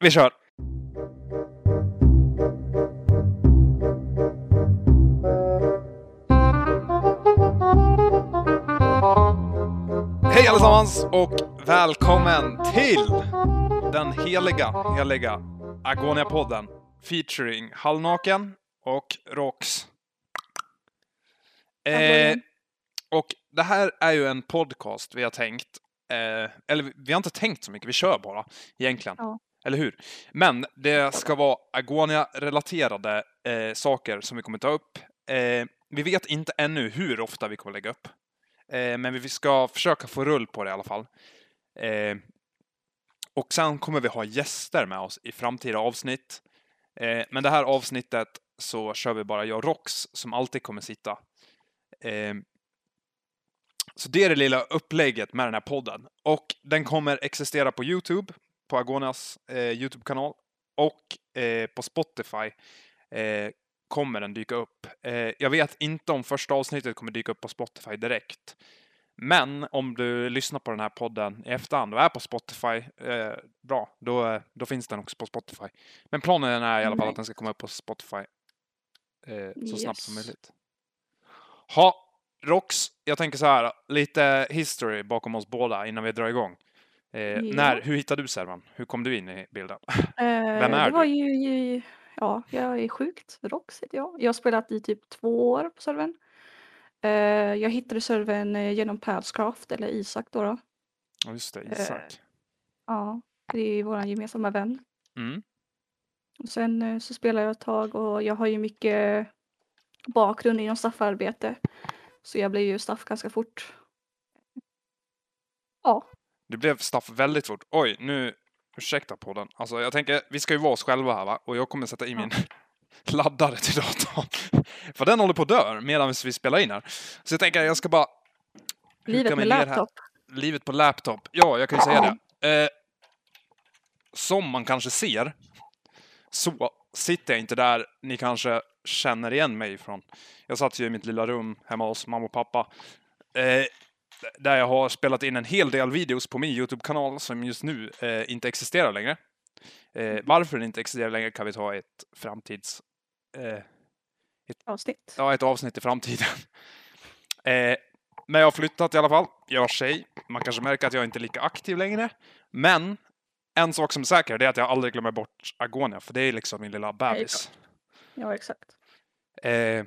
vi kör! Hej allesammans och välkommen till den heliga, heliga Agonia-podden featuring Halvnaken och Rox. Eh, och det här är ju en podcast vi har tänkt, eh, eller vi har inte tänkt så mycket, vi kör bara egentligen. Ja. Eller hur? Men det ska vara Agonia-relaterade eh, saker som vi kommer ta upp. Eh, vi vet inte ännu hur ofta vi kommer lägga upp. Eh, men vi ska försöka få rull på det i alla fall. Eh, och sen kommer vi ha gäster med oss i framtida avsnitt. Eh, men det här avsnittet så kör vi bara jag och Rox som alltid kommer sitta. Eh, så det är det lilla upplägget med den här podden. Och den kommer existera på Youtube, på Agonas eh, Youtube-kanal och eh, på Spotify eh, kommer den dyka upp. Eh, jag vet inte om första avsnittet kommer dyka upp på Spotify direkt. Men om du lyssnar på den här podden i efterhand och är på Spotify, eh, bra, då, då finns den också på Spotify. Men planen är i alla fall att den ska komma upp på Spotify eh, så snabbt som möjligt. Ha, Rox, jag tänker så här, lite history bakom oss båda innan vi drar igång. Eh, Ja. när, hur hittade du servern? Hur kom du in i bilden? Vem är du? ju, ja, jag är sjukt. Rox heter jag. Jag har spelat i typ två år på servern. Eh, jag hittade servern eh, genom Padscraft eller Isak då. då. Ja, Just det, Eh, Isak. Ja, det är ju vår gemensamma vän. Mm. Och sen eh, så spelar jag ett tag och jag har ju mycket bakgrund inom staffarbete. Så jag blev ju staff ganska fort. Ja, Det blev staff väldigt fort. Oj, nu... Ursäkta podden. Alltså, jag tänker, vi ska ju vara oss själva här, va? Och jag kommer sätta i min laddare till datorn. För den håller på att dö medan vi spelar in här. Så jag tänker, jag ska bara... livet med ner här. laptop. Livet på laptop. Ja, jag kan ju säga det. Eh, som man kanske ser så sitter jag inte där ni kanske känner igen mig ifrån. Jag satt ju i mitt lilla rum hemma hos mamma och pappa. Eh, där jag har spelat in en hel del videos på min Youtube-kanal som just nu eh, inte existerar längre. Eh, varför den inte existerar längre kan vi ta ett framtids... Eh, Avsnitt. Ja, ett avsnitt i framtiden. Eh, men jag har flyttat i alla fall. Jag har tjej. Man kanske märker att jag inte är lika aktiv längre. Men en sak som är säker det är att jag aldrig glömmer bort Agonia, för det är liksom min lilla bebis. Ja, exakt. Eh,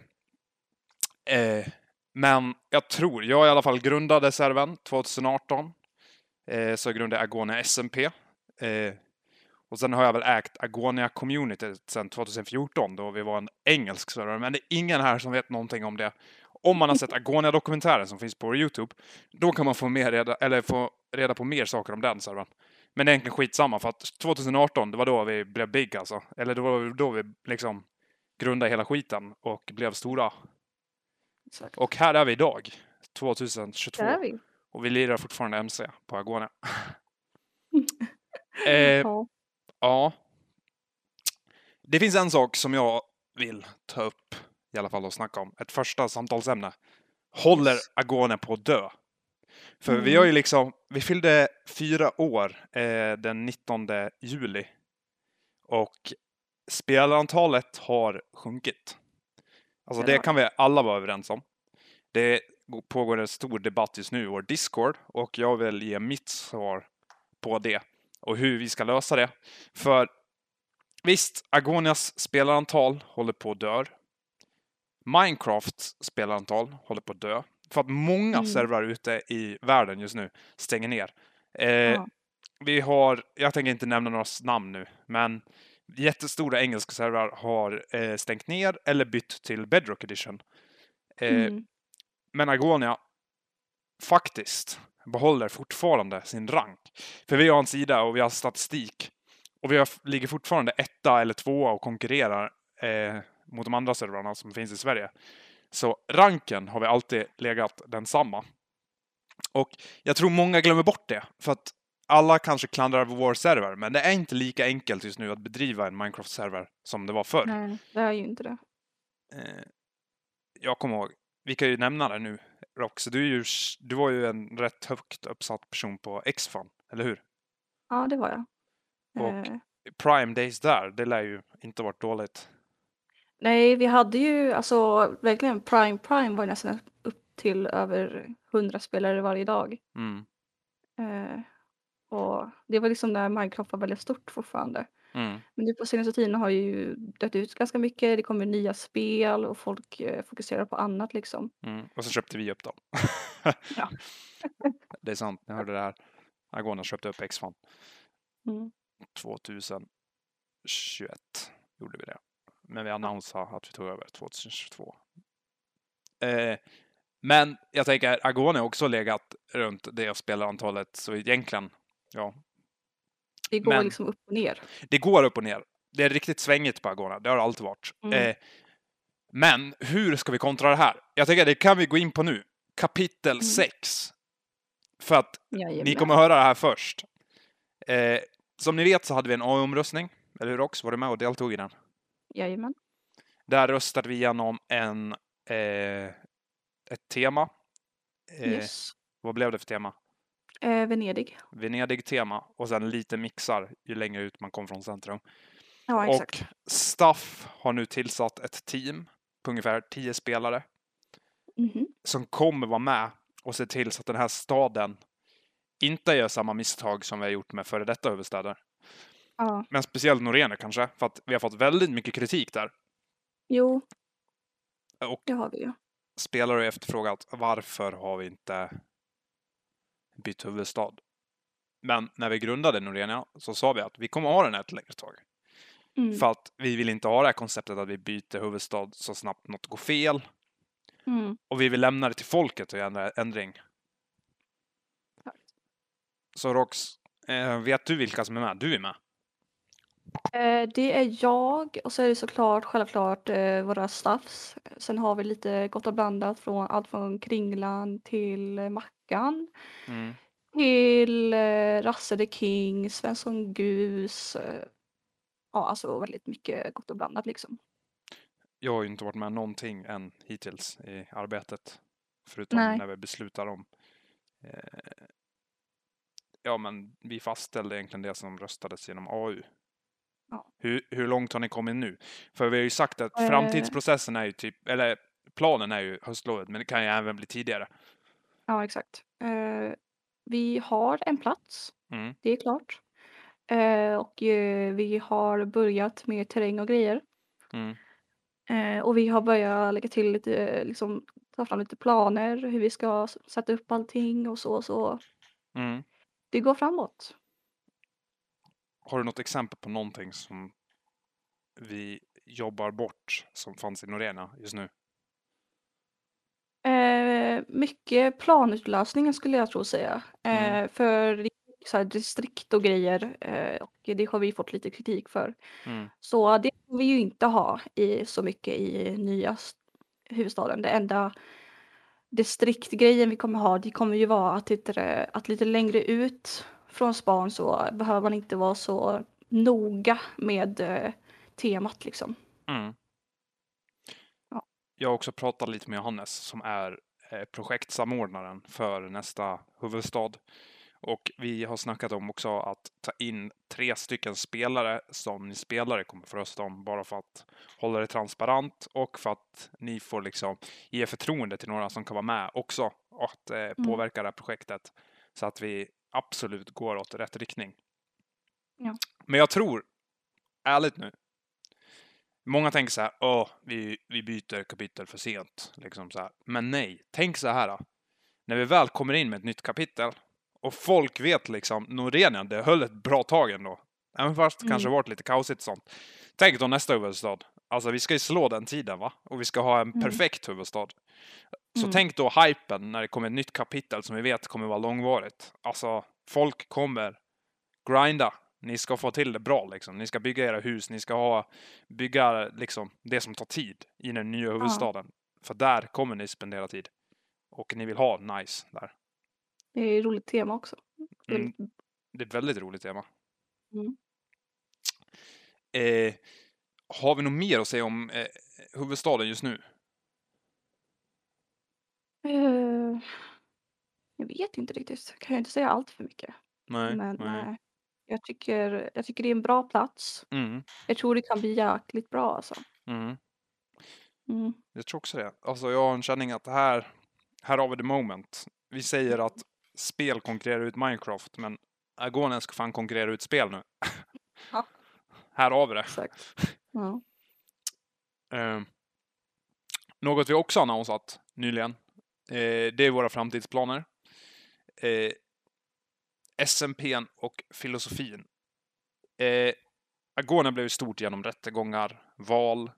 eh, men jag tror, jag i alla fall grundade serven 2018. Eh, så jag grundade Agonia SMP. Eh, och sen har jag väl ägt Agonia Community sedan 2014 då vi var en engelsk server. Men det är ingen här som vet någonting om det. Om man har sett Agonia-dokumentären som finns på vår Youtube, då kan man få, mer reda, eller få reda på mer saker om den servern. Men det är egentligen skitsamma för att 2018, det var då vi blev big alltså. Eller det var då vi liksom grundade hela skiten och blev stora exakt. Och här är vi idag, 2022. Där är vi. Och vi lirar fortfarande MC på Agonia. eh, Ja. ja. Det finns en sak som jag vill ta upp i alla fall och snacka om. Ett första samtalsämne. Håller. Agonia på att dö? För vi Mm. har ju liksom, vi fyllde fyra år eh, den 19 juli. Och spelarantalet har sjunkit. Alltså Det kan vi alla vara överens om. Det pågår en stor debatt just nu i vår Discord och jag vill ge mitt svar på det och hur vi ska lösa det. För visst, Agonias spelarantal håller på att dö. Minecrafts spelarantal håller på att dö. För att många Mm. servrar ute i världen just nu stänger ner. Eh, Ja. Vi har, jag tänker inte nämna några namn nu, men jättestora engelska servrar har eh, stängt ner eller bytt till Bedrock Edition. Eh, Mm. men Agonia faktiskt behåller fortfarande sin rank. För vi har en sida och vi har statistik. Och vi har, ligger fortfarande etta eller tvåa och konkurrerar eh, mot de andra servrarna som finns i Sverige. Så ranken har vi alltid legat densamma. Och jag tror många glömmer bort det. För att alla kanske klandrar vår server, men det är inte lika enkelt just nu att bedriva en Minecraft-server som det var förr. Nej, det är ju inte det. Eh, jag kommer ihåg, vi kan ju nämna det nu, Rox. Du, är ju, du var ju en rätt högt uppsatt person på X-Fan, eller hur? Ja, det var jag. Och- Eh, Prime Days där, det lär ju inte varit dåligt. Nej, vi hade ju alltså verkligen Prime Prime var ju nästan upp till över 100 spelare varje dag. Mm. Eh, och det var liksom när Minecraft var väldigt stort fortfarande. Mm. Men nu på senaste tiden har ju dött ut ganska mycket. Det kommer nya spel och folk eh, fokuserar på annat liksom. Mm. Och så köpte vi upp dem. Ja. det är sant, ni hörde det här. Agona köpte upp X-Fan. Mm. 2021 gjorde vi det. Men vi annonsade att vi tog över 2022. Eh, men jag tänker, Agone har också legat runt det spelarantalet, så egentligen, ja. Det går Men- liksom upp och ner. Det går upp och ner. Det är riktigt svängigt på Agona, det har det alltid varit. Mm. Eh, men hur ska vi kontra det här? Jag tänker det kan vi gå in på nu. Kapitel Mm. 6. För att Jajamän. ni kommer höra det här först. Eh, som ni vet så hade vi en AI-omröstning. Eller hur Rox? Var du med och deltog i den? Jajamän. Där röstade vi igenom en, eh, ett tema. Eh, Yes. Vad blev det för tema? Eh, Venedig. Venedig-tema och sen lite mixar ju längre ut man kom från centrum. Ja, exakt. Och Staff har nu tillsatt ett team på ungefär 10 spelare Mhm. som kommer vara med och se till så att den här staden inte gör samma misstag som vi har gjort med före detta huvudstäder. Ja, Men speciellt Norene kanske, för att vi har fått väldigt mycket kritik där. jo, Och det har vi ju. spelare har efterfrågat varför har vi inte bytt huvudstad? Men när vi grundade Norenia så sa vi att vi kommer ha den här ett längre tag. Mm. För att vi vill inte ha det här konceptet att vi byter huvudstad så snabbt något går fel. Mm. Och vi vill lämna det till folket att göra ändring. Så Rox, eh, vet du vilka som är med? Du är med. Eh, det är jag och så är det såklart självklart eh, våra staffs. Sen har vi lite gott och blandat från allt från Kringlan till Mackan Mm. till eh, Rasse the King, Svensson Gus. Ja, alltså väldigt mycket gott och blandat liksom. Jag har ju inte varit med någonting än hittills i arbetet. Förutom Nej. när vi beslutar om eh, Ja men vi fastställde egentligen det som röstades genom AU. Ja. Hur, hur långt har ni kommit nu? För vi har ju sagt att Eh. framtidsprocessen är ju typ, eller planen är ju höstlovet, men det kan ju även bli tidigare. Ja, exakt. Eh, vi har en plats, Mm. det är klart. Eh, och eh, vi har börjat med terräng och grejer. Mm. Eh, och vi har börjat lägga till lite, liksom ta fram lite planer hur vi ska sätta upp allting och så. så. Mm. Det går framåt. Har du något exempel på någonting som vi jobbar bort som fanns i Norena just nu? Eh, mycket planutlösningen skulle jag tro säga. Eh, Mm. För det är så här distrikt och grejer eh, och det har vi fått lite kritik för. Mm. Så det kommer vi ju inte ha i, så mycket i nya st- huvudstaden. Det enda distriktgrejen vi kommer ha det kommer ju vara att att lite längre ut från span så behöver man inte vara så noga med eh, temat liksom. Mm. Ja. Jag har också pratat lite med Johannes som är eh, projektsamordnaren för nästa huvudstad. Och vi har snackat om också att ta in tre stycken spelare som ni spelare kommer få rösta om bara för att hålla det transparent och för att ni får liksom ge förtroende till några som kan vara med också och att eh, påverka det här projektet så att vi absolut går åt rätt riktning. Ja. Men jag tror, ärligt nu, Många tänker så här, åh, vi, vi byter kapitel för sent. Liksom så här. Men nej, tänk så här. När vi väl kommer in med ett nytt kapitel och folk vet liksom, Norenia, det höll ett bra tag ändå. Även fast det kanske Mm. varit lite kaosigt och sånt. Tänk då nästa huvudstad. Alltså vi ska ju slå den tiden va? Och vi ska ha en Mm. perfekt huvudstad. Så Mm. tänk då hypen när det kommer ett nytt kapitel som vi vet kommer vara långvarigt. Alltså, folk kommer grinda. Ni ska få till det bra liksom. Ni ska bygga era hus, ni ska ha, bygga liksom det som tar tid i den nya huvudstaden. För där kommer ni spendera tid. Och ni vill ha nice där. Det är ett roligt tema också. Mm, det är ett väldigt roligt tema. Mm. Eh, har vi något mer att säga om eh, huvudstaden just nu? Eh, jag vet inte riktigt. Kan jag inte säga allt för mycket. Nej, Men nej. eh, Jag tycker, jag tycker det är en bra plats. Mm, Jag tror det kan bli jäkligt bra alltså. mm. Mm. Jag tror också det. Alltså jag har en känning att här, här har vi the moment. Vi säger att spel konkurrerar ut Minecraft, men Agonen ska fan konkurrera ut spel nu. Ja. här har vi det. Exakt. Ja. Eh, något vi också har annonsat nyligen, eh, det är våra framtidsplaner. Eh, SMP och filosofin. Eh, Agona blev stort genom rättegångar, val,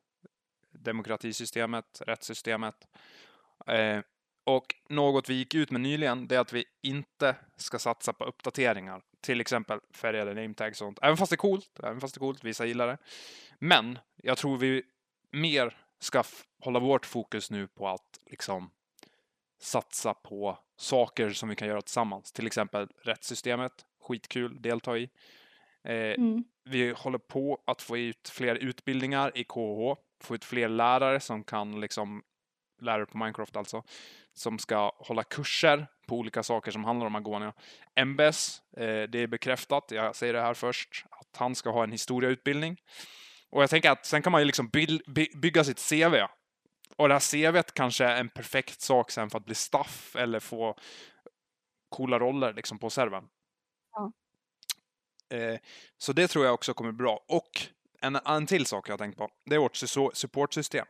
demokratisystemet, rättssystemet. Eh, och något vi gick ut med nyligen, det är att vi inte ska satsa på uppdateringar. Till exempel färgade nametags och sånt. Även fast det är coolt, även fast det är coolt, vissa gillar det. Men jag tror vi mer ska hålla vårt fokus nu på att liksom satsa på saker som vi kan göra tillsammans. Till exempel rättssystemet, skitkul, delta i. Eh, Mm. vi håller på att få ut fler utbildningar i KH, få ut fler lärare som kan liksom, lärare på Minecraft alltså, som ska hålla kurser på olika saker som handlar om Agonia. MBS, eh, det är bekräftat, jag säger det här först, att han ska ha en historieutbildning. Och jag tänker att sen kan man ju liksom by- bygga sitt CV. Och det här CVt kanske är en perfekt sak sen för att bli staff eller få coola roller liksom på servern. Ja. Eh, så det tror jag också kommer bli bra. Och en, en till sak jag har tänkt på, det är vårt su- supportsystem.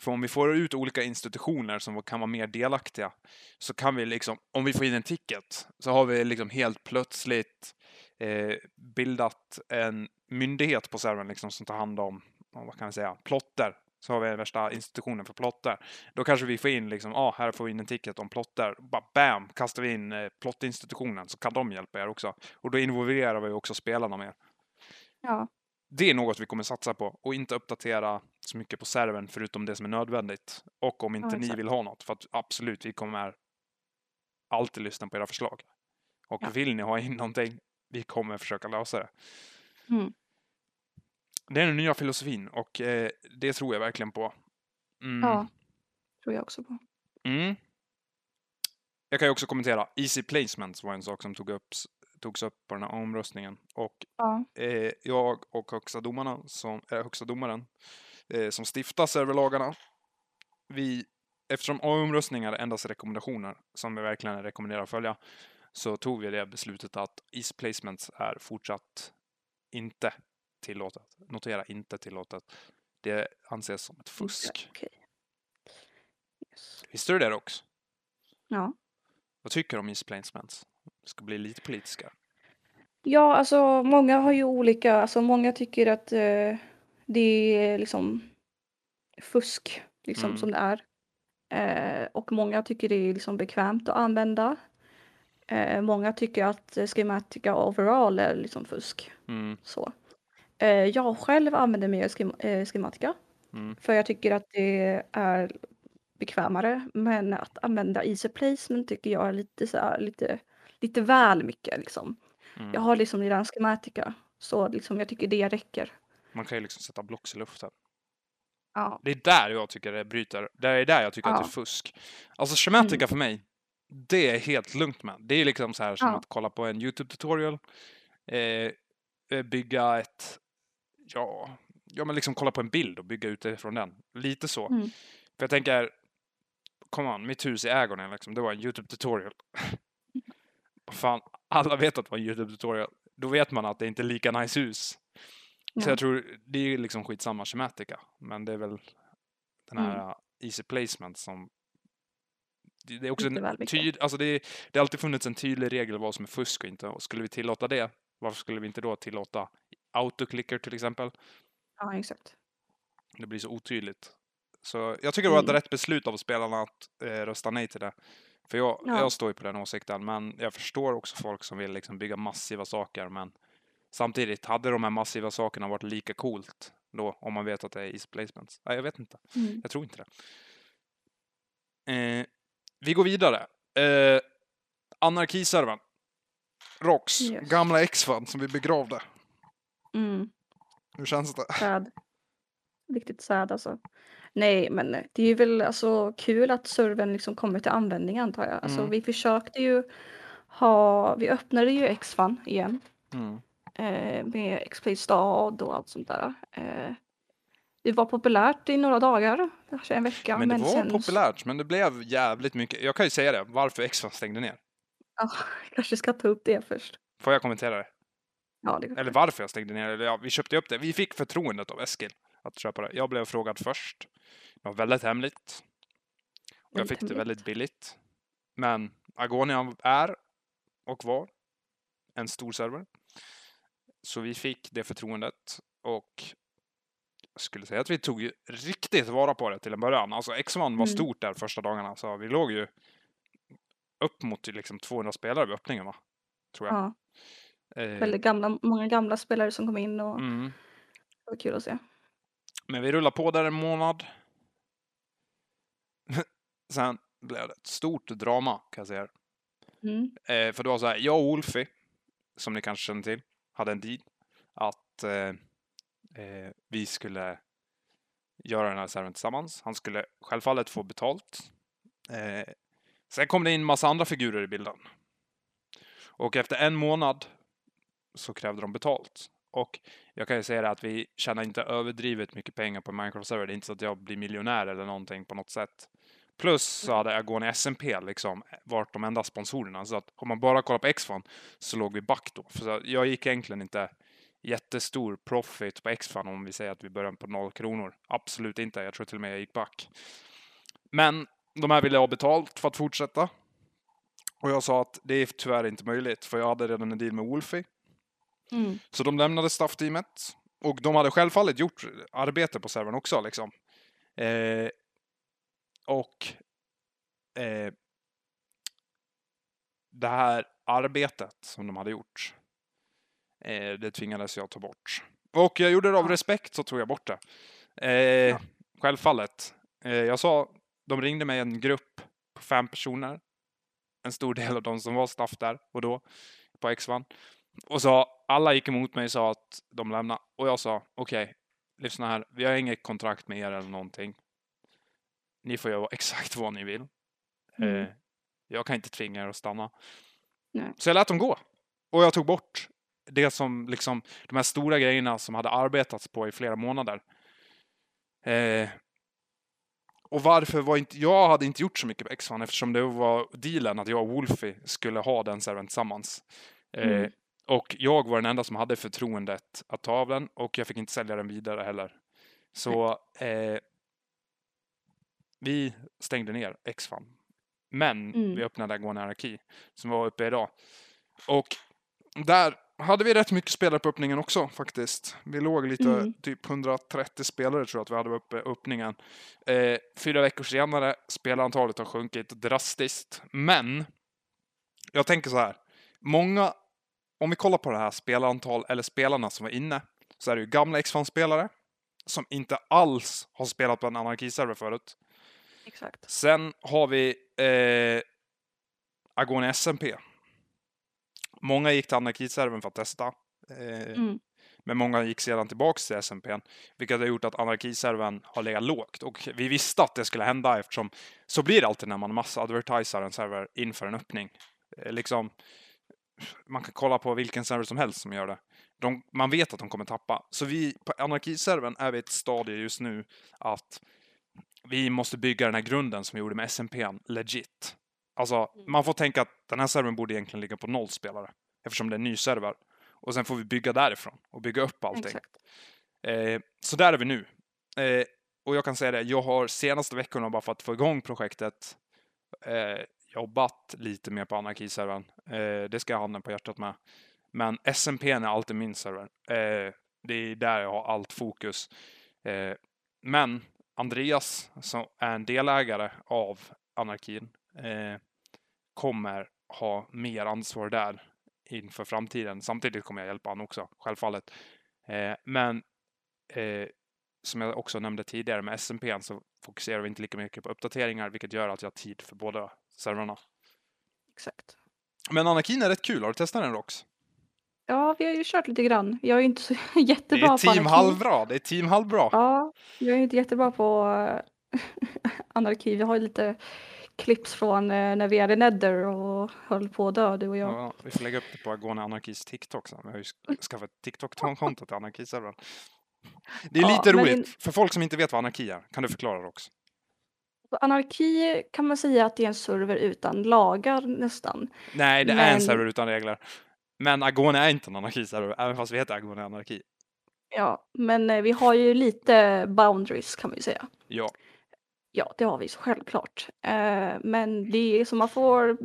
För om vi får ut olika institutioner som kan vara mer delaktiga, så kan vi liksom, om vi får in en ticket, så har vi liksom helt plötsligt eh, bildat en myndighet på servern liksom, som tar hand om, vad kan vi säga, plotter. Så har vi den värsta institutionen för plotter. Då kanske vi får in liksom, ah, här får vi in en ticket om plotter. Bara bam, kastar vi in eh, plottinstitutionen så kan de hjälpa er också. Och då involverar vi också spelarna mer. Ja. Det är något vi kommer satsa på och inte uppdatera så mycket på servern förutom det som är nödvändigt. Och om inte Ja, ni vill ha något, för att absolut, vi kommer alltid lyssna på era förslag. Och Ja. vill ni ha in någonting, vi kommer försöka lösa det. Mm. Det är den nya filosofin och eh, det tror jag verkligen på. Mm. ja, tror jag också på. Mm. Jag kan ju också kommentera, easy placements var en sak som tog upp, togs upp på den här omröstningen. Och Ja. eh, jag och högsta, domarna som, äh, högsta domaren eh, som stiftar serverlagarna, vi, eftersom omröstningar är endast rekommendationer som vi verkligen rekommenderar att följa, så tog vi det beslutet att easy placements är fortsatt inte tillåtet. Notera inte tillåtet. Det anses som ett fusk. Okej. Yes. Visste du det också? Ja. Vad tycker du om easy placements? Ska bli lite politiska. Ja, alltså många har ju olika, alltså många tycker att eh, det är liksom fusk, liksom Mm. som det är. Eh, och många tycker det är liksom bekvämt att använda. Eh, många tycker att Schematica overall är liksom fusk. Mm, Så. Eh, jag själv använder mer schem eh, Schematica mm, för jag tycker att det är bekvämare. Men att använda easy placement tycker jag är lite så här, lite, lite väl mycket liksom. mm. Jag har liksom redan Schematica så liksom jag tycker det räcker. Man kan ju liksom sätta blocks i luften. Ja, Det är där jag tycker det bryter. Det är där jag tycker att det är Ja. fusk. Alltså Schematica Mm. för mig, det är helt lugnt med. Det är liksom så här som Ja. att kolla på en YouTube-tutorial. Eh, eh, bygga ett, ja, ja men liksom kolla på en bild och bygga utifrån den. Lite så. Mm. För jag tänker, kom on, mitt hus i ägorna liksom, det var en YouTube-tutorial. Vad Fan, alla vet att det var en YouTube-tutorial. Då vet man att det inte är lika nice hus. Så Ja. jag tror, det är liksom skitsamma Schematica. Men det är väl den här Mm. uh, easy placement som... Det, är också en tyd, alltså det, är- det har alltid funnits en tydlig regel vad som är fusk och inte. Och skulle vi tillåta det, varför skulle vi inte då tillåta autoclicker till exempel? ja, exakt. Det blir så otydligt. Så jag tycker det var ett Mm. rätt beslut av spelarna att eh, rösta nej till det. För jag, Ja. jag står ju på den åsikten, men jag förstår också folk som vill liksom bygga massiva saker. Men samtidigt, hade de här massiva sakerna varit lika coolt då, om man vet att det är easy placements? Nej, jag vet inte. Mm. Jag tror inte det. Eh, vi går vidare. Eh, Anarkiservern. Rox, Yes. gamla X-fan som vi begravde. Mm. Hur känns det? Sad. Riktigt sad alltså. Nej, men det är ju väl alltså kul att servern liksom kommer till användning antar jag. Alltså Mm. vi försökte ju ha, vi öppnade ju Xfan igen. Mm. eh, med X-Play stad och allt sånt där. Eh, det var populärt i några dagar, kanske en vecka. Men det men var sen, populärt, men det blev jävligt mycket. Jag kan ju säga det, varför X-Fan stängde ner. Ja, kanske ska ta upp det först. Får jag kommentera det? Ja, det Eller varför jag stängde ner Eller ja, vi köpte upp det. Vi fick förtroendet av Eskil att köpa det. Jag blev frågad först. Det var väldigt hemligt. Och jag fick det väldigt billigt. Men Agonia är och var en stor server. Så vi fick det förtroendet och jag skulle säga att vi tog riktigt vara på det till en början. Alltså X1 var Mm. stort där första dagarna, så vi låg ju upp mot liksom 200 spelare vid öppningen va? Tror jag. Ja, Eh, väldigt gamla, många gamla spelare som kom in och mm. det var kul att se. Men vi rullar på där en månad. Sen blev det ett stort drama kan jag säga. Mm. Eh, för det var så här, jag och Wolfie, som ni kanske känner till, hade en deal att eh, eh, vi skulle göra den här servern tillsammans. Han skulle självfallet få betalt. Eh, sen kom det in massa andra figurer i bilden. Och efter en månad så krävde de betalt. Och jag kan ju säga det att vi tjänar inte överdrivet mycket pengar på Minecraft-server. Det är inte så att jag blir miljonär eller någonting på något sätt. Plus så hade Agoni SMP liksom varit de enda sponsorerna. Så att om man bara kollar på Xfan så låg vi back då. För så jag gick egentligen inte jättestor profit på Xfan om vi säger att vi börjar på noll kronor. Absolut inte. Jag tror till och med jag gick back. Men de här ville ha betalt för att fortsätta. Och jag sa att det är tyvärr inte möjligt för jag hade redan en deal med Wolfie. Mm. Så de lämnade staffteamet. Och de hade självfallet gjort arbete på servern också liksom. Eh, och eh, det här arbetet som de hade gjort, eh, det tvingades jag ta bort. Och jag gjorde det av respekt så tog jag bort det. Eh, Ja. Självfallet. Eh, jag sa, de ringde mig en grupp på fem personer. En stor del av de som var staff där och då på X1. Och så alla gick emot mig och sa att de lämnade. Och jag sa, okej, lyssna här, vi har inget kontrakt med er eller någonting. Ni får göra exakt vad ni vill. Mm. Eh, jag kan inte tvinga er att stanna. Nej. Så jag lät dem gå. Och jag tog bort det som liksom, de här stora grejerna som hade arbetats på i flera månader. Eh, och varför var inte, jag hade inte gjort så mycket på X1 eftersom det var dealen att jag och Wolfie skulle ha den servern tillsammans. Eh, Mm. och jag var den enda som hade förtroendet att ta av den och jag fick inte sälja den vidare heller. Så eh, vi stängde ner X-Fan. Men Mm. vi öppnade Agone Anarki som var uppe idag. Och där hade vi rätt mycket spelare på öppningen också faktiskt. Vi låg lite, Mm. typ 130 spelare tror jag att vi hade uppe öppningen. Eh, fyra veckor senare, spelarantalet har sjunkit drastiskt. Men, jag tänker så här. Många, om vi kollar på det här spelarantal, eller spelarna som var inne, så är det ju gamla X-Fan-spelare som inte alls har spelat på en anarkiserver förut. Exakt. Sen har vi eh, Agone SMP. Många gick till anarkiservern för att testa. Eh, Mm. Men många gick sedan tillbaks till SMP, vilket har gjort att anarkiservern har legat lågt. Och vi visste att det skulle hända eftersom så blir det alltid när man massadvertisar en server inför en öppning. Eh, liksom, man kan kolla på vilken server som helst som gör det. De, man vet att de kommer tappa. Så vi på anarkiservern är vi i ett stadie just nu att vi måste bygga den här grunden som vi gjorde med SMP legit. Alltså, man får tänka att den här servern borde egentligen ligga på noll spelare eftersom det är en ny server. Och sen får vi bygga därifrån och bygga upp allting. Exakt. Eh, så där är vi nu. Eh, och jag kan säga det, jag har senaste veckorna bara för att få igång projektet eh, jobbat lite mer på anarkiservern. Eh, det ska jag ha handen på hjärtat med. Men SMP är alltid min server. Eh, det är där jag har allt fokus. Eh, men Andreas, som är en delägare av anarkin, eh, kommer ha mer ansvar där inför framtiden. Samtidigt kommer jag hjälpa honom också, självfallet. Eh, men eh, som jag också nämnde tidigare med SMP så fokuserar vi inte lika mycket på uppdateringar, vilket gör att jag har tid för båda servrarna. Exakt. Men Anakin är rätt kul. Har du testat den Rox? Ja, vi har ju kört lite grann. Jag är ju inte så Det jättebra är på team anarki. halvbra. Det är team halvbra. Ja, jag är inte jättebra på anarki. Vi har ju lite clips från eh, när vi är i Nether och höll på att dö, du och jag. Ja, vi får lägga upp det på Agone Anarkis TikTok sen. Vi har ju sk- skaffat TikTok-konto till Anarkiservern. Det är Ja, lite men roligt. in- För folk som inte vet vad anarki är, kan du förklara det också? På Anarki kan man säga att det är en server utan lagar nästan. Nej, det är en Men- server utan regler. Men Agone är inte en anarkiserver, även fast vi heter Agone Anarki. Ja, men eh, vi har ju lite boundaries kan man ju säga. Ja, Ja, det har vi självklart. Eh, men det är så man får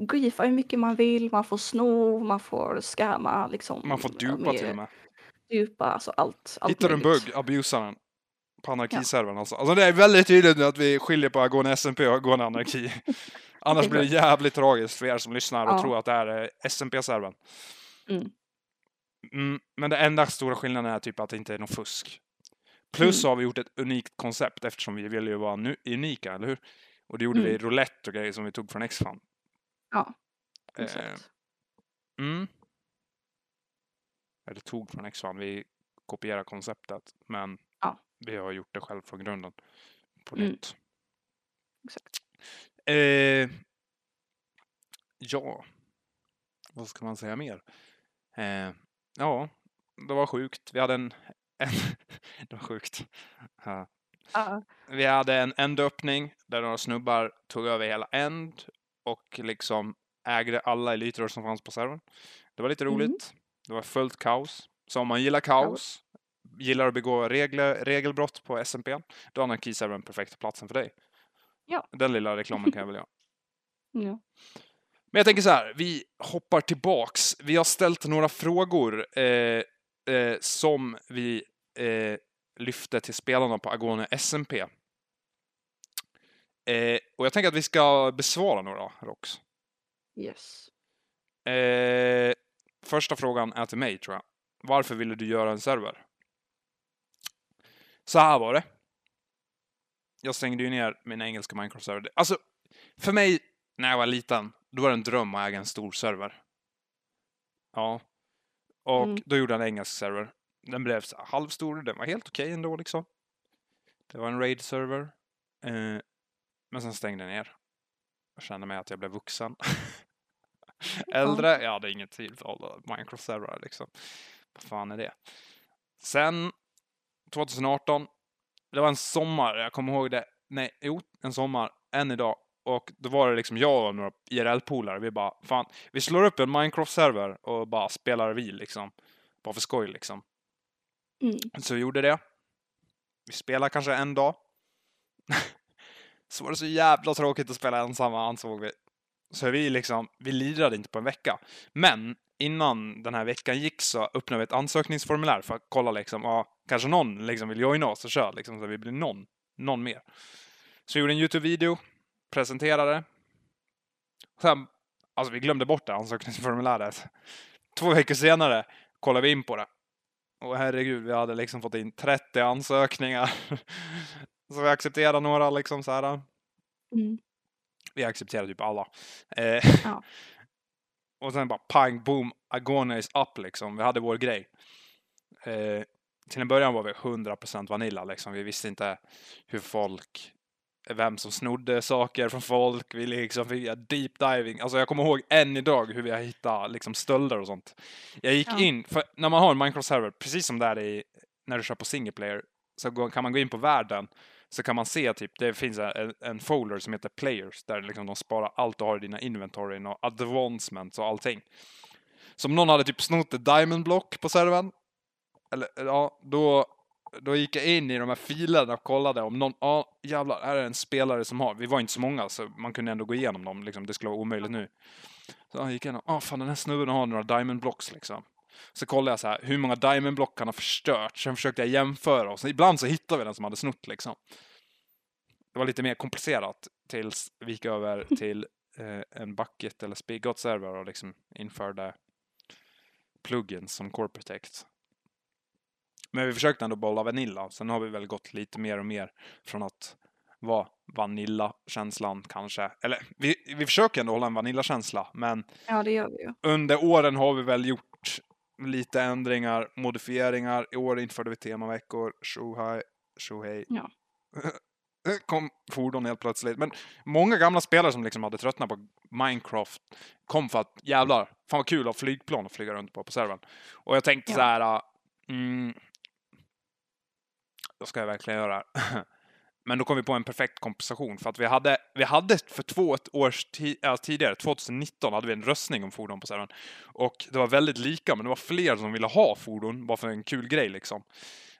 griefa hur mycket man vill, man får sno, man får scamma liksom. man får dupa till och med. Dupa, alltså allt. allt Hittar du en bugg, abusa den. På anarkiservern alltså. Alltså det är väldigt tydligt nu att vi skiljer på Agone SMP och Agone Anarki. Annars blir det jävligt tragiskt för er som lyssnar och Ja. tror att det här är SMP-servern. Mm. Mm, men det enda stora skillnaden är typ att det inte är något fusk. Plus Mm. har vi gjort ett unikt koncept eftersom vi vill ju vara nu- unika, eller hur? Och det gjorde Mm. vi roulette och grejer som vi tog från X-Fan. Ja, Eh, exakt. Mm. Eller tog från X-Fan, vi kopierar konceptet. Men Ja. vi har gjort det själv från grunden. På Mm. nytt. exakt. Eh, ja, vad ska man säga mer? Eh, ja, det var sjukt. Vi hade en... en det var sjukt. Ja. Ja, Vi hade en ändöppning där några snubbar tog över hela änd och liksom ägde alla elytor som fanns på servern. Det var lite Mm. roligt. Det var fullt kaos. Så om man gillar kaos, gillar att begå regler, regelbrott på SMP, då är anarkiservern perfekta platsen för dig. Ja. Den lilla reklamen kan jag väl göra. ja. Men jag tänker så här, vi hoppar tillbaks. Vi har ställt några frågor eh, eh, som vi eh, lyfte till spelarna på Agone SMP. Eh, och jag tänker att vi ska besvara några, Rox. Yes. Eh, första frågan är till mig, tror jag. Varför ville du göra en server? Så här var det. Jag stängde ju ner min engelska Minecraft-server. Alltså, för mig, när jag var liten, då var det en dröm att äga en stor server. Ja. Och Mm. då gjorde jag en engelsk server. Den blev halvstor, den var helt okej ändå liksom. Det var en raid-server. Eh, men sen stängde jag ner. Jag kände mig att jag blev vuxen. Äldre, jag hade inget tid för alla Minecraft-servrar liksom. Vad fan är det? Sen 2018, det var en sommar, jag kommer ihåg det. Nej, jo, en sommar, än idag. Och då var det liksom jag och några IRL-polare, vi bara, fan, vi slår upp en Minecraft-server och bara spelar vi liksom. Bara för skoj liksom. Mm. Så vi gjorde det. Vi spelade kanske en dag. så var det så jävla tråkigt att spela ensamma ansåg vi. Så vi liksom, vi lirade inte på en vecka. Men innan den här veckan gick så öppnade vi ett ansökningsformulär för att kolla liksom, ja, kanske någon liksom vill joina oss och köra liksom så vi blir någon, någon mer. Så vi gjorde en Youtube-video, presenterade. Sen, alltså vi glömde bort det ansökningsformuläret. Två veckor senare kollade vi in på det. Och herregud, vi hade liksom fått in 30 ansökningar. så vi accepterade några liksom så här. Mm. Vi accepterade typ alla. Eh, Ja. och sen bara pang, boom, Agona is up liksom. Vi hade vår grej. Eh, till en början var vi 100% Vanilla liksom. Vi visste inte hur folk, vem som snodde saker från folk. Vi liksom fick deep diving. Alltså jag kommer ihåg än idag hur vi har hittat liksom stölder och sånt. Jag gick Ja. in, för när man har en Minecraft-server, precis som där i, när du kör på single player, så kan man gå in på världen så kan man se typ, det finns en, en folder som heter players där liksom de sparar allt du har i dina inventoryn och advancements och allting. Så om någon hade typ snott ett diamond block på servern, eller ja, då, då gick jag in i de här filerna och kollade om någon, ja jävlar, här är en spelare som har, vi var inte så många så man kunde ändå gå igenom dem, liksom, det skulle vara omöjligt nu. Så jag gick in och, ah fan den här snubben har några diamond blocks liksom. Så kollade jag så här, hur många diamond block han har förstört. Sen försökte jag jämföra och så ibland så hittade vi den som hade snott liksom. Det var lite mer komplicerat tills vi gick över till eh, en bucket eller spigot server och liksom införde plugins som core protect. Men vi försökte ändå bolla Vanilla. Sen har vi väl gått lite mer och mer från att vara Vanilla-känslan kanske. Eller vi, vi försöker ändå hålla en Vanilla-känsla, men ja, under åren har vi väl gjort lite ändringar, modifieringar. I år införde vi temaveckor, tjohaj, tjohej. Ja. kom fordon helt plötsligt. Men många gamla spelare som liksom hade tröttnat på Minecraft kom för att jävlar, fan vad kul att ha flygplan att flyga runt på på servern. Och jag tänkte Ja. så här, mm, vad ska jag verkligen göra? Men då kom vi på en perfekt kompensation för att vi hade, vi hade för två ti, äh, tidigare, 2019, hade vi en röstning om fordon på servern. Och det var väldigt lika, men det var fler som ville ha fordon, bara för en kul grej liksom.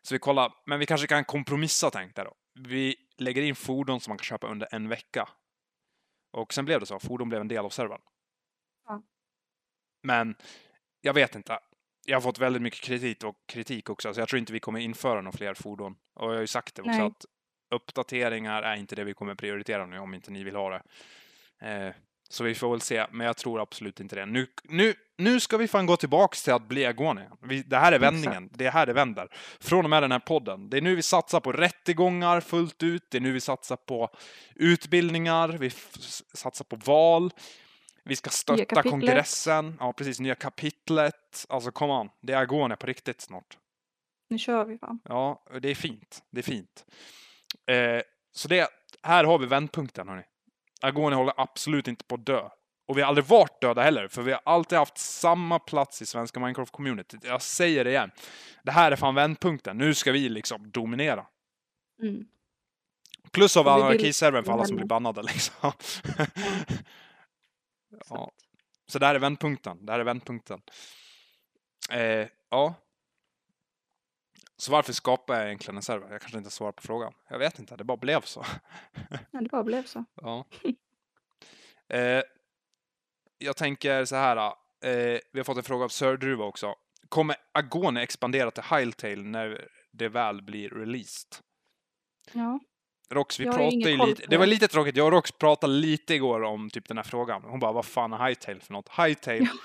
Så vi kollade, men vi kanske kan kompromissa tänkte jag då. Vi lägger in fordon som man kan köpa under en vecka. Och sen blev det så, fordon blev en del av servern. Ja. Men jag vet inte. Jag har fått väldigt mycket kritik och kritik också, så jag tror inte vi kommer införa några fler fordon. Och jag har ju sagt det också Nej. att uppdateringar är inte det vi kommer prioritera nu om inte ni vill ha det. Eh, så vi får väl se, men jag tror absolut inte det. Nu, nu, nu ska vi fan gå tillbaks till att bli Agonia. Vi, det här är vändningen. Det är här det vänder. Från och med den här podden. Det är nu vi satsar på rättegångar fullt ut. Det är nu vi satsar på utbildningar. Vi satsar på val. Vi ska stötta kongressen. Ja, precis. Nya kapitlet. Alltså, come on. Det är Agonia på riktigt snart. Nu kör vi fan. Ja, det är fint. Det är fint. Eh, så det, här har vi vändpunkten, hörni. Agonia håller absolut inte på att dö. Och vi har aldrig varit döda heller, för vi har alltid haft samma plats i svenska Minecraft-communityt. Jag säger det igen. Det här är fan vändpunkten. Nu ska vi liksom dominera. Mm. Plus av anarkiservern för alla som blir bannade liksom. ja. Så det här är vändpunkten. Det här är vändpunkten. Eh, ja. Så varför skapade jag egentligen en server? Jag kanske inte svarar på frågan. Jag vet inte, det bara blev så. Ja, det bara blev så. Ja. Eh, jag tänker så här. Eh, vi har fått en fråga av Sördruva också. Kommer Agone expandera till Hightail när det väl blir released? Ja. Rox, vi pratade ju lite. Det var lite tråkigt. Jag och Rox pratade lite igår om typ den här frågan. Hon bara, vad fan är Hightail för något? Hightail, Ja.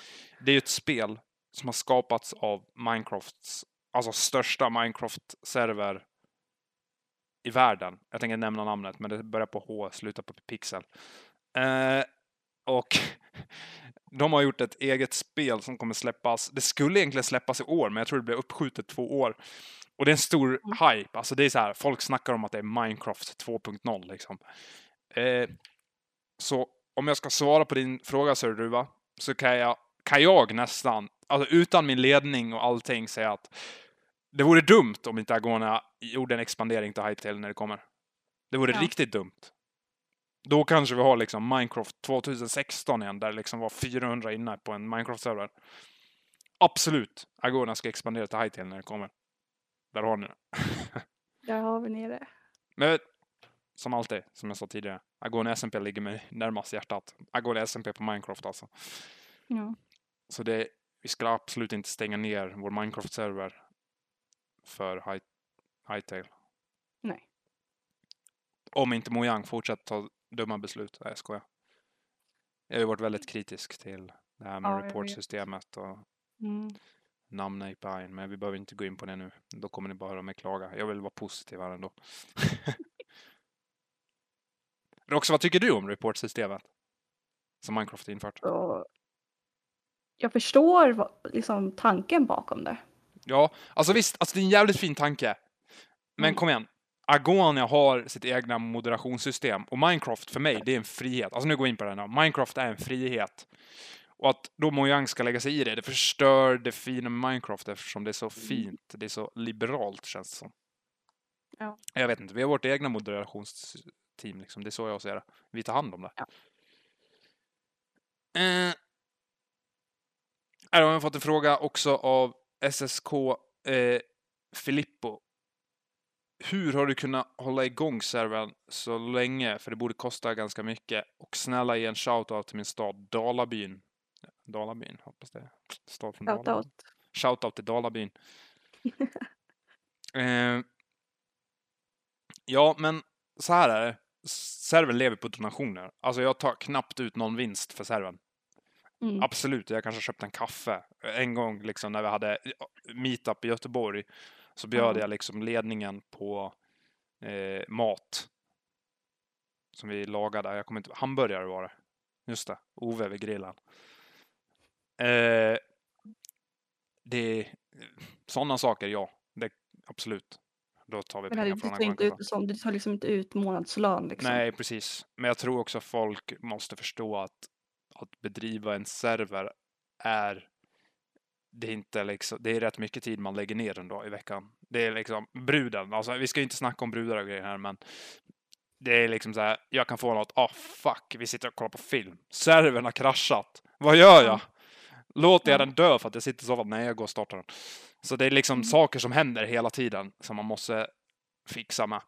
det är ju ett spel som har skapats av Minecrafts, alltså största Minecraft-server i världen. Jag tänker nämna namnet, men det börjar på H, slutar på pixel. Eh, och de har gjort ett eget spel som kommer släppas. Det skulle egentligen släppas i år, men jag tror det blir uppskjutet två år. Och det är en stor hype. Alltså det är så här, folk snackar om att det är Minecraft 2.0 liksom. Eh, så om jag ska svara på din fråga Sörduva, så kan jag, kan jag nästan, alltså utan min ledning och allting, säga att det vore dumt om inte Agona gjorde en expandering till Hypetail när det kommer. Det vore Ja. riktigt dumt. Då kanske vi har liksom Minecraft 2016 igen, där det liksom var 400 inne på en Minecraft-server. Absolut, Agona ska expandera till Hypetail när det kommer. Där har ni det. Där har vi nere. Men som alltid, som jag sa tidigare, Agone SMP ligger mig närmast hjärtat. Agone SMP på Minecraft alltså. Ja. Så det, vi ska absolut inte stänga ner vår Minecraft-server för High, Hightail. Nej. Om inte Mojang fortsätter ta dumma beslut. Nej, jag skojar. Jag har ju varit väldigt kritisk till det här med Ja, reportsystemet och Mm. namn API, men vi behöver inte gå in på det nu. Då kommer ni bara höra mig klaga. Jag vill vara positiv här ändå. Rox, vad tycker du om reportsystemet? Som Minecraft infört. Jag förstår liksom, tanken bakom det. Ja, alltså visst, alltså det är en jävligt fin tanke. Men Mm. kom igen. Agonia har sitt egna moderationssystem och Minecraft för mig, det är en frihet. Alltså nu går jag in på det här nu. Minecraft är en frihet. Och att då Mojang ska lägga sig i det, det förstör det fina med Minecraft eftersom det är så fint. Det är så liberalt känns det som. Ja. Jag vet inte, vi har vårt egna moderationsteam liksom. Det är så jag ser det. Vi tar hand om det. Ja. Eh, här har jag fått en fråga också av SSK eh, Filippo. Hur har du kunnat hålla igång servern så länge? För det borde kosta ganska mycket. Och snälla ge en shout-out till min stad Dalabyn. Dalabyn, hoppas det. Stad från Shout Dalarna. out. Shoutout till Dalabyn. eh, ja, men så här är det. Servern lever på donationer. Alltså jag tar knappt ut någon vinst för servern. Mm. Absolut, jag kanske köpte en kaffe. En gång liksom när vi hade meetup i Göteborg så bjöd Ja. jag liksom ledningen på eh, mat. Som vi lagade. Jag kommer inte Hamburgare var det. Just det. Ove vid grillen. Eh, det sådana saker, ja. Det, absolut. Då tar vi Men pengar från Aguana ut du tar liksom inte ut månadslön liksom. Nej, precis. Men jag tror också folk måste förstå att att bedriva en server är det är inte liksom, det är rätt mycket tid man lägger ner en dag i veckan. Det är liksom bruden, alltså vi ska ju inte snacka om brudar och grejer här, men det är liksom så här, jag kan få något, ah oh, fuck, vi sitter och kollar på film. Servern har kraschat. Vad gör jag? Låter jag den dö för att jag sitter så att nej, jag går och startar den. Så det är liksom mm. saker som händer hela tiden som man måste fixa med.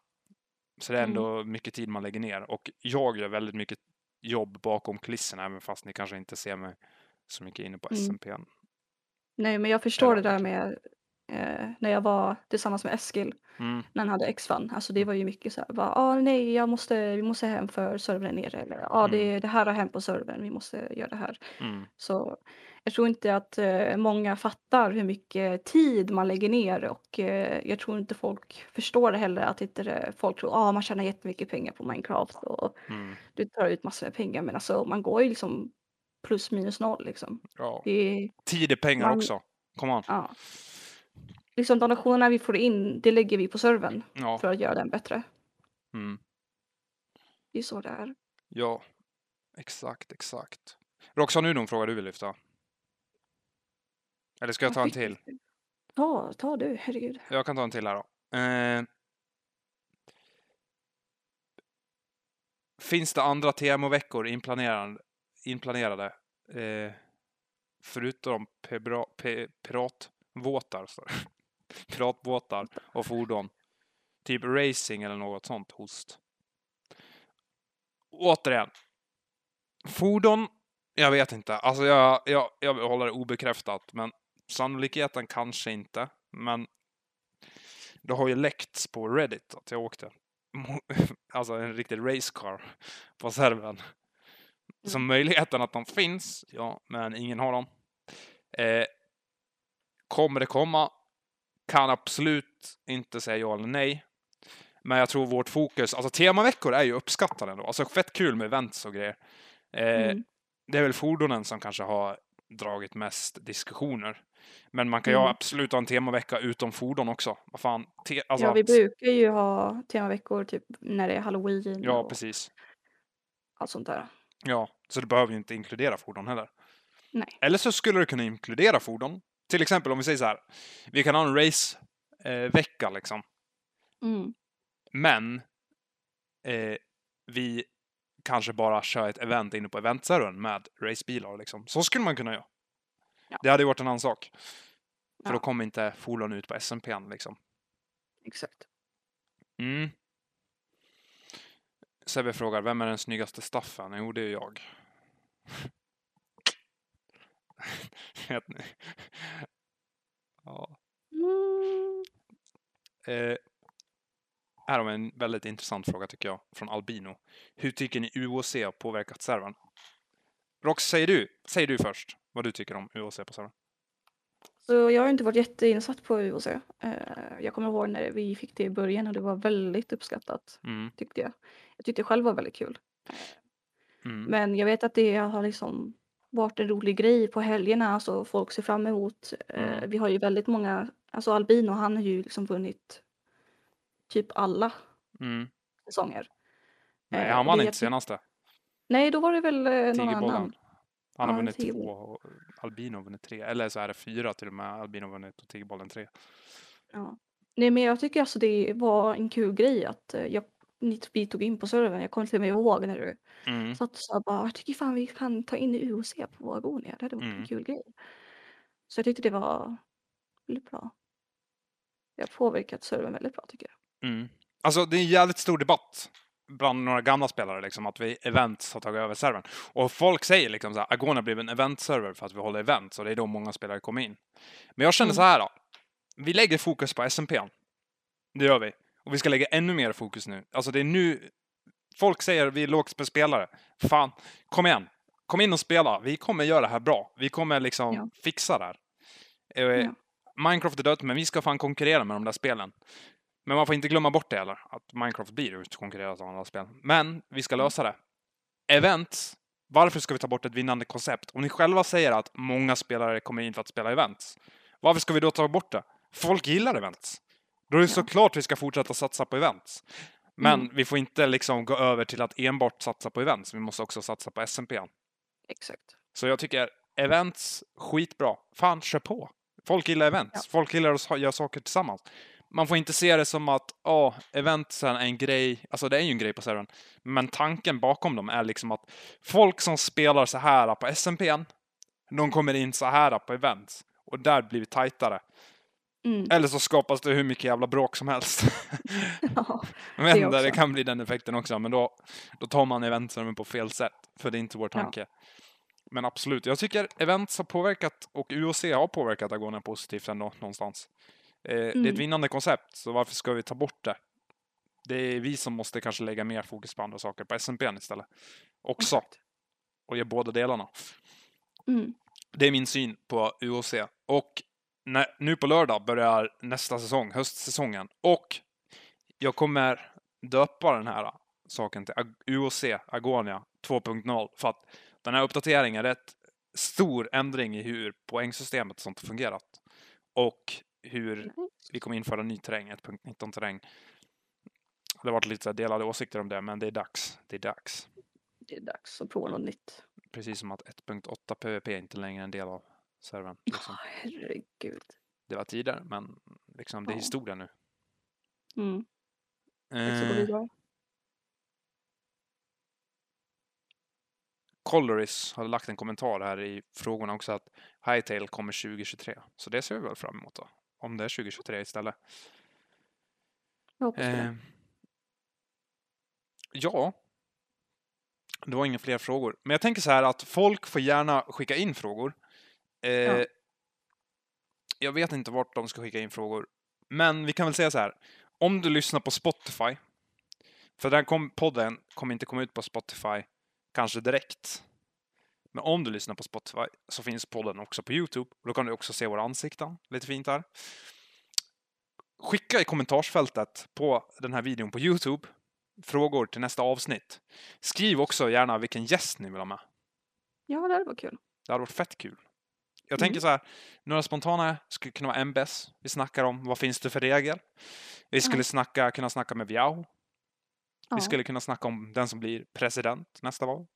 Så det är ändå mm. mycket tid man lägger ner och jag gör väldigt mycket jobb bakom kulisserna, även fast ni kanske inte ser mig så mycket inne på mm. Nej, men jag förstår det där med eh, när jag var tillsammans med Eskil mm. när han hade X-Fan. Alltså det var ju mycket så här, bara, ah, nej, jag måste, vi måste hem för servern nere eller ja, ah, det, mm. det här har hänt på servern, vi måste göra det här. Mm. Så jag tror inte att eh, många fattar hur mycket tid man lägger ner och eh, jag tror inte folk förstår det heller att inte folk tror att ah, man tjänar jättemycket pengar på Minecraft och mm. du tar ut massor med pengar men alltså man går ju liksom plus minus noll liksom. Ja. Det, tid är pengar man, också. Kom on. Ja. Liksom donationerna vi får in, det lägger vi på servern ja. för att göra den bättre. Mm. Det är så det är. Ja, exakt, exakt. Roxanne, nu någon fråga du vill lyfta? Eller ska jag ta en till? Ja, ta du, herregud. Jag kan ta en till här då. Eh... Finns det andra temoveckor inplanerade, inplanerade eh, förutom pe, piratvåtar, piratbåtar och fordon? Typ racing eller något sånt host. Återigen. Fordon, jag vet inte. Alltså jag, jag, jag håller det obekräftat, men Sannolikheten kanske inte, men det har ju läckts på Reddit att jag åkte alltså en riktig racecar på servern. Mm. Så möjligheten att de finns, ja, men ingen har dem. Eh, kommer det komma? Kan absolut inte säga ja eller nej. Men jag tror vårt fokus, alltså temaveckor är ju uppskattade ändå. Alltså fett kul med events och grejer. Eh, mm. Det är väl fordonen som kanske har dragit mest diskussioner. Men man kan ju mm. absolut ha en temavecka utom fordon också. Vad fan? Te alltså ja, vi brukar ju ha temaveckor typ när det är halloween. Ja, precis. Allt sånt där. Ja, så det behöver ju inte inkludera fordon heller. Nej. Eller så skulle det kunna inkludera fordon. Till exempel om vi säger så här. Vi kan ha en racevecka eh, liksom. Mm. Men eh, vi kanske bara kör ett event inne på eventservern med racebilar liksom. Så skulle man kunna göra. Ja. Det hade varit en annan sak. För ja. då kommer inte fordon ut på SMP liksom. Exakt. Mm. Sebbe frågar, vem är den snyggaste staffen? Jo, det är jag. ja. Mm. Eh, här har vi en väldigt intressant fråga tycker jag, från Albino. Hur tycker ni UOC har påverkat servern? Rox, säger du, säger du först vad du tycker om UOC på servern. Så jag har inte varit jätteinsatt på UOC. Eh, jag kommer ihåg när vi fick det i början och det var väldigt uppskattat. Mm. Tyckte jag. Jag tyckte det själv var väldigt kul. Mm. Men jag vet att det har liksom varit en rolig grej på helgerna. Alltså folk ser fram emot. Eh, mm. Vi har ju väldigt många. Alltså Albino han har ju liksom vunnit typ alla mm. säsonger. Nej, han vann inte senaste. Nej, då var det väl någon annan. Han har vunnit två och Albino har vunnit tre. Eller så är det fyra till och med. Albino har vunnit och Tigerbollen tre. Ja. Nej men jag tycker alltså det var en kul grej att eh, vi tog in på servern. Jag kommer till och med ihåg när du mm. satt och sa bara jag tycker fan vi kan ta in UOC på våra Agonia. Det hade varit mm. en kul grej. Så jag tyckte det var väldigt bra. Jag har påverkat servern väldigt bra tycker jag. Mm. Alltså det är en jävligt stor debatt bland några gamla spelare, liksom, att vi events har tagit över servern. Och folk säger liksom så här, Agona blev en event-server för att vi håller events och det är då många spelare kommer in. Men jag känner mm. så här då. Vi lägger fokus på SMP. Det gör vi. Och vi ska lägga ännu mer fokus nu. Alltså det är nu folk säger vi är lågt med spelare. Fan, kom igen. Kom in och spela. Vi kommer göra det här bra. Vi kommer liksom ja. fixa det här. Eh, ja. Minecraft är dött, men vi ska fan konkurrera med de där spelen. Men man får inte glömma bort det heller, att Minecraft blir utkonkurrerat av andra spel. Men vi ska lösa det. Events. Varför ska vi ta bort ett vinnande koncept? Om ni själva säger att många spelare kommer in för att spela events. Varför ska vi då ta bort det? Folk gillar events. Då är det såklart vi ska fortsätta satsa på events. Men Mm. vi får inte liksom gå över till att enbart satsa på events. Vi måste också satsa på SMP. Exakt. Så jag tycker events, skitbra. Fan, kör på. Folk gillar events. Ja. Folk gillar att göra saker tillsammans. Man får inte se det som att, ja, eventsen är en grej. Alltså det är ju en grej på servern. Men tanken bakom dem är liksom att folk som spelar så här på SMPn, de kommer in så här på events. Och där blir vi tajtare. Mm. Eller så skapas det hur mycket jävla bråk som helst. Ja, vet Det det kan bli den effekten också, men då, då tar man eventsen på fel sätt. För det är inte vår Ja. tanke. Men absolut, jag tycker events har påverkat och UOC har påverkat Agonia positivt ändå någonstans. Eh, Det är ett Mm. vinnande koncept, så varför ska vi ta bort det? Det är vi som måste kanske lägga mer fokus på andra saker, på SMP istället. Också, exakt. och ge båda delarna. Mm. Det är min syn på UOC. Och när, nu på lördag börjar nästa säsong, höstsäsongen. Och jag kommer döpa den här saken till UOC Agonia 2.0 för att den här uppdateringen är rätt stor ändring i hur poängsystemet och sånt har fungerat. Och hur vi kommer införa ny terräng, 1.19 terräng. Det har varit lite delade åsikter om det, men det är dags. Det är dags. Det är dags att prova något nytt. Precis som att 1.8 PVP inte längre är en del av servern. Liksom. Åh, herregud. Det var tidigare, men liksom det är historia nu. Mm. Eh. Coloris har lagt en kommentar här i frågorna också att Hightail kommer 2023. Så det ser vi väl fram emot då. Om det är 2023 istället. Eh, ja. Det var inga fler frågor. Men jag tänker så här att folk får gärna skicka in frågor. Eh, Ja. Jag vet inte vart de ska skicka in frågor. Men vi kan väl säga så här. Om du lyssnar på Spotify. För den kom, podden kommer inte komma ut på Spotify kanske direkt. Men om du lyssnar på Spotify så finns podden också på Youtube. Och då kan du också se våra ansikten. Lite fint här. Skicka i kommentarsfältet på den här videon på Youtube frågor till nästa avsnitt. Skriv också gärna vilken gäst ni vill ha med. Ja, det här var kul. Det hade varit fett kul. Jag Mm. tänker så här, några spontana skulle kunna vara MBS. Vi snackar om vad finns det för regel. Vi skulle Ja. snacka, kunna snacka med Viao. Ja. Vi skulle kunna snacka om den som blir president nästa val.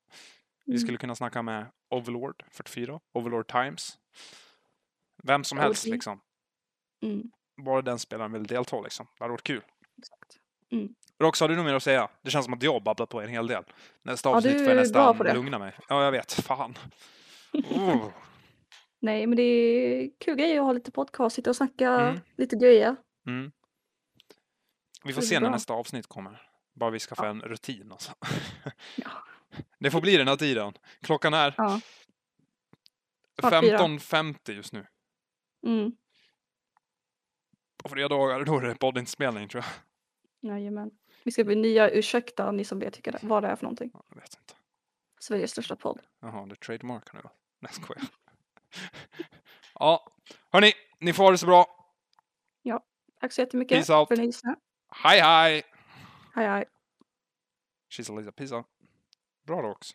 Vi Mm. skulle kunna snacka med Overlord 44, Overlord Times. Vem som helst liksom. Mm. Bara den spelaren vill delta liksom. Det hade varit kul. Exakt. Rox, har du något mer att säga? Det känns som att jag babblar på en hel del. Nästa Ja, avsnitt du får jag nästan lugna mig. Ja, jag vet. Fan. Oh. Nej, men det är kul grej att ha lite podcast, sitta och snacka Mm. lite grejer. Mm. Vi får se när bra. nästa avsnitt kommer. Bara vi skaffar Ja. en rutin alltså. Ja. Det får bli den här tiden. Klockan är Ja. Snart fyra. 15.50 just nu. Mm. På fredagar då är det poddinspelning tror jag. Jajamän. Vi ska bli nya Ursäkta ni som vet vad det är för någonting. Ja, Jag vet inte. Sveriges största podd. Jaha, det är trademark nu? Nej, skojar. Ja, hörni, ni får ha det så bra. Tack så jättemycket Peace out. för att ni lyssnade. Hej hej! Hej hej. She's a Lisa, peace out. Bra också.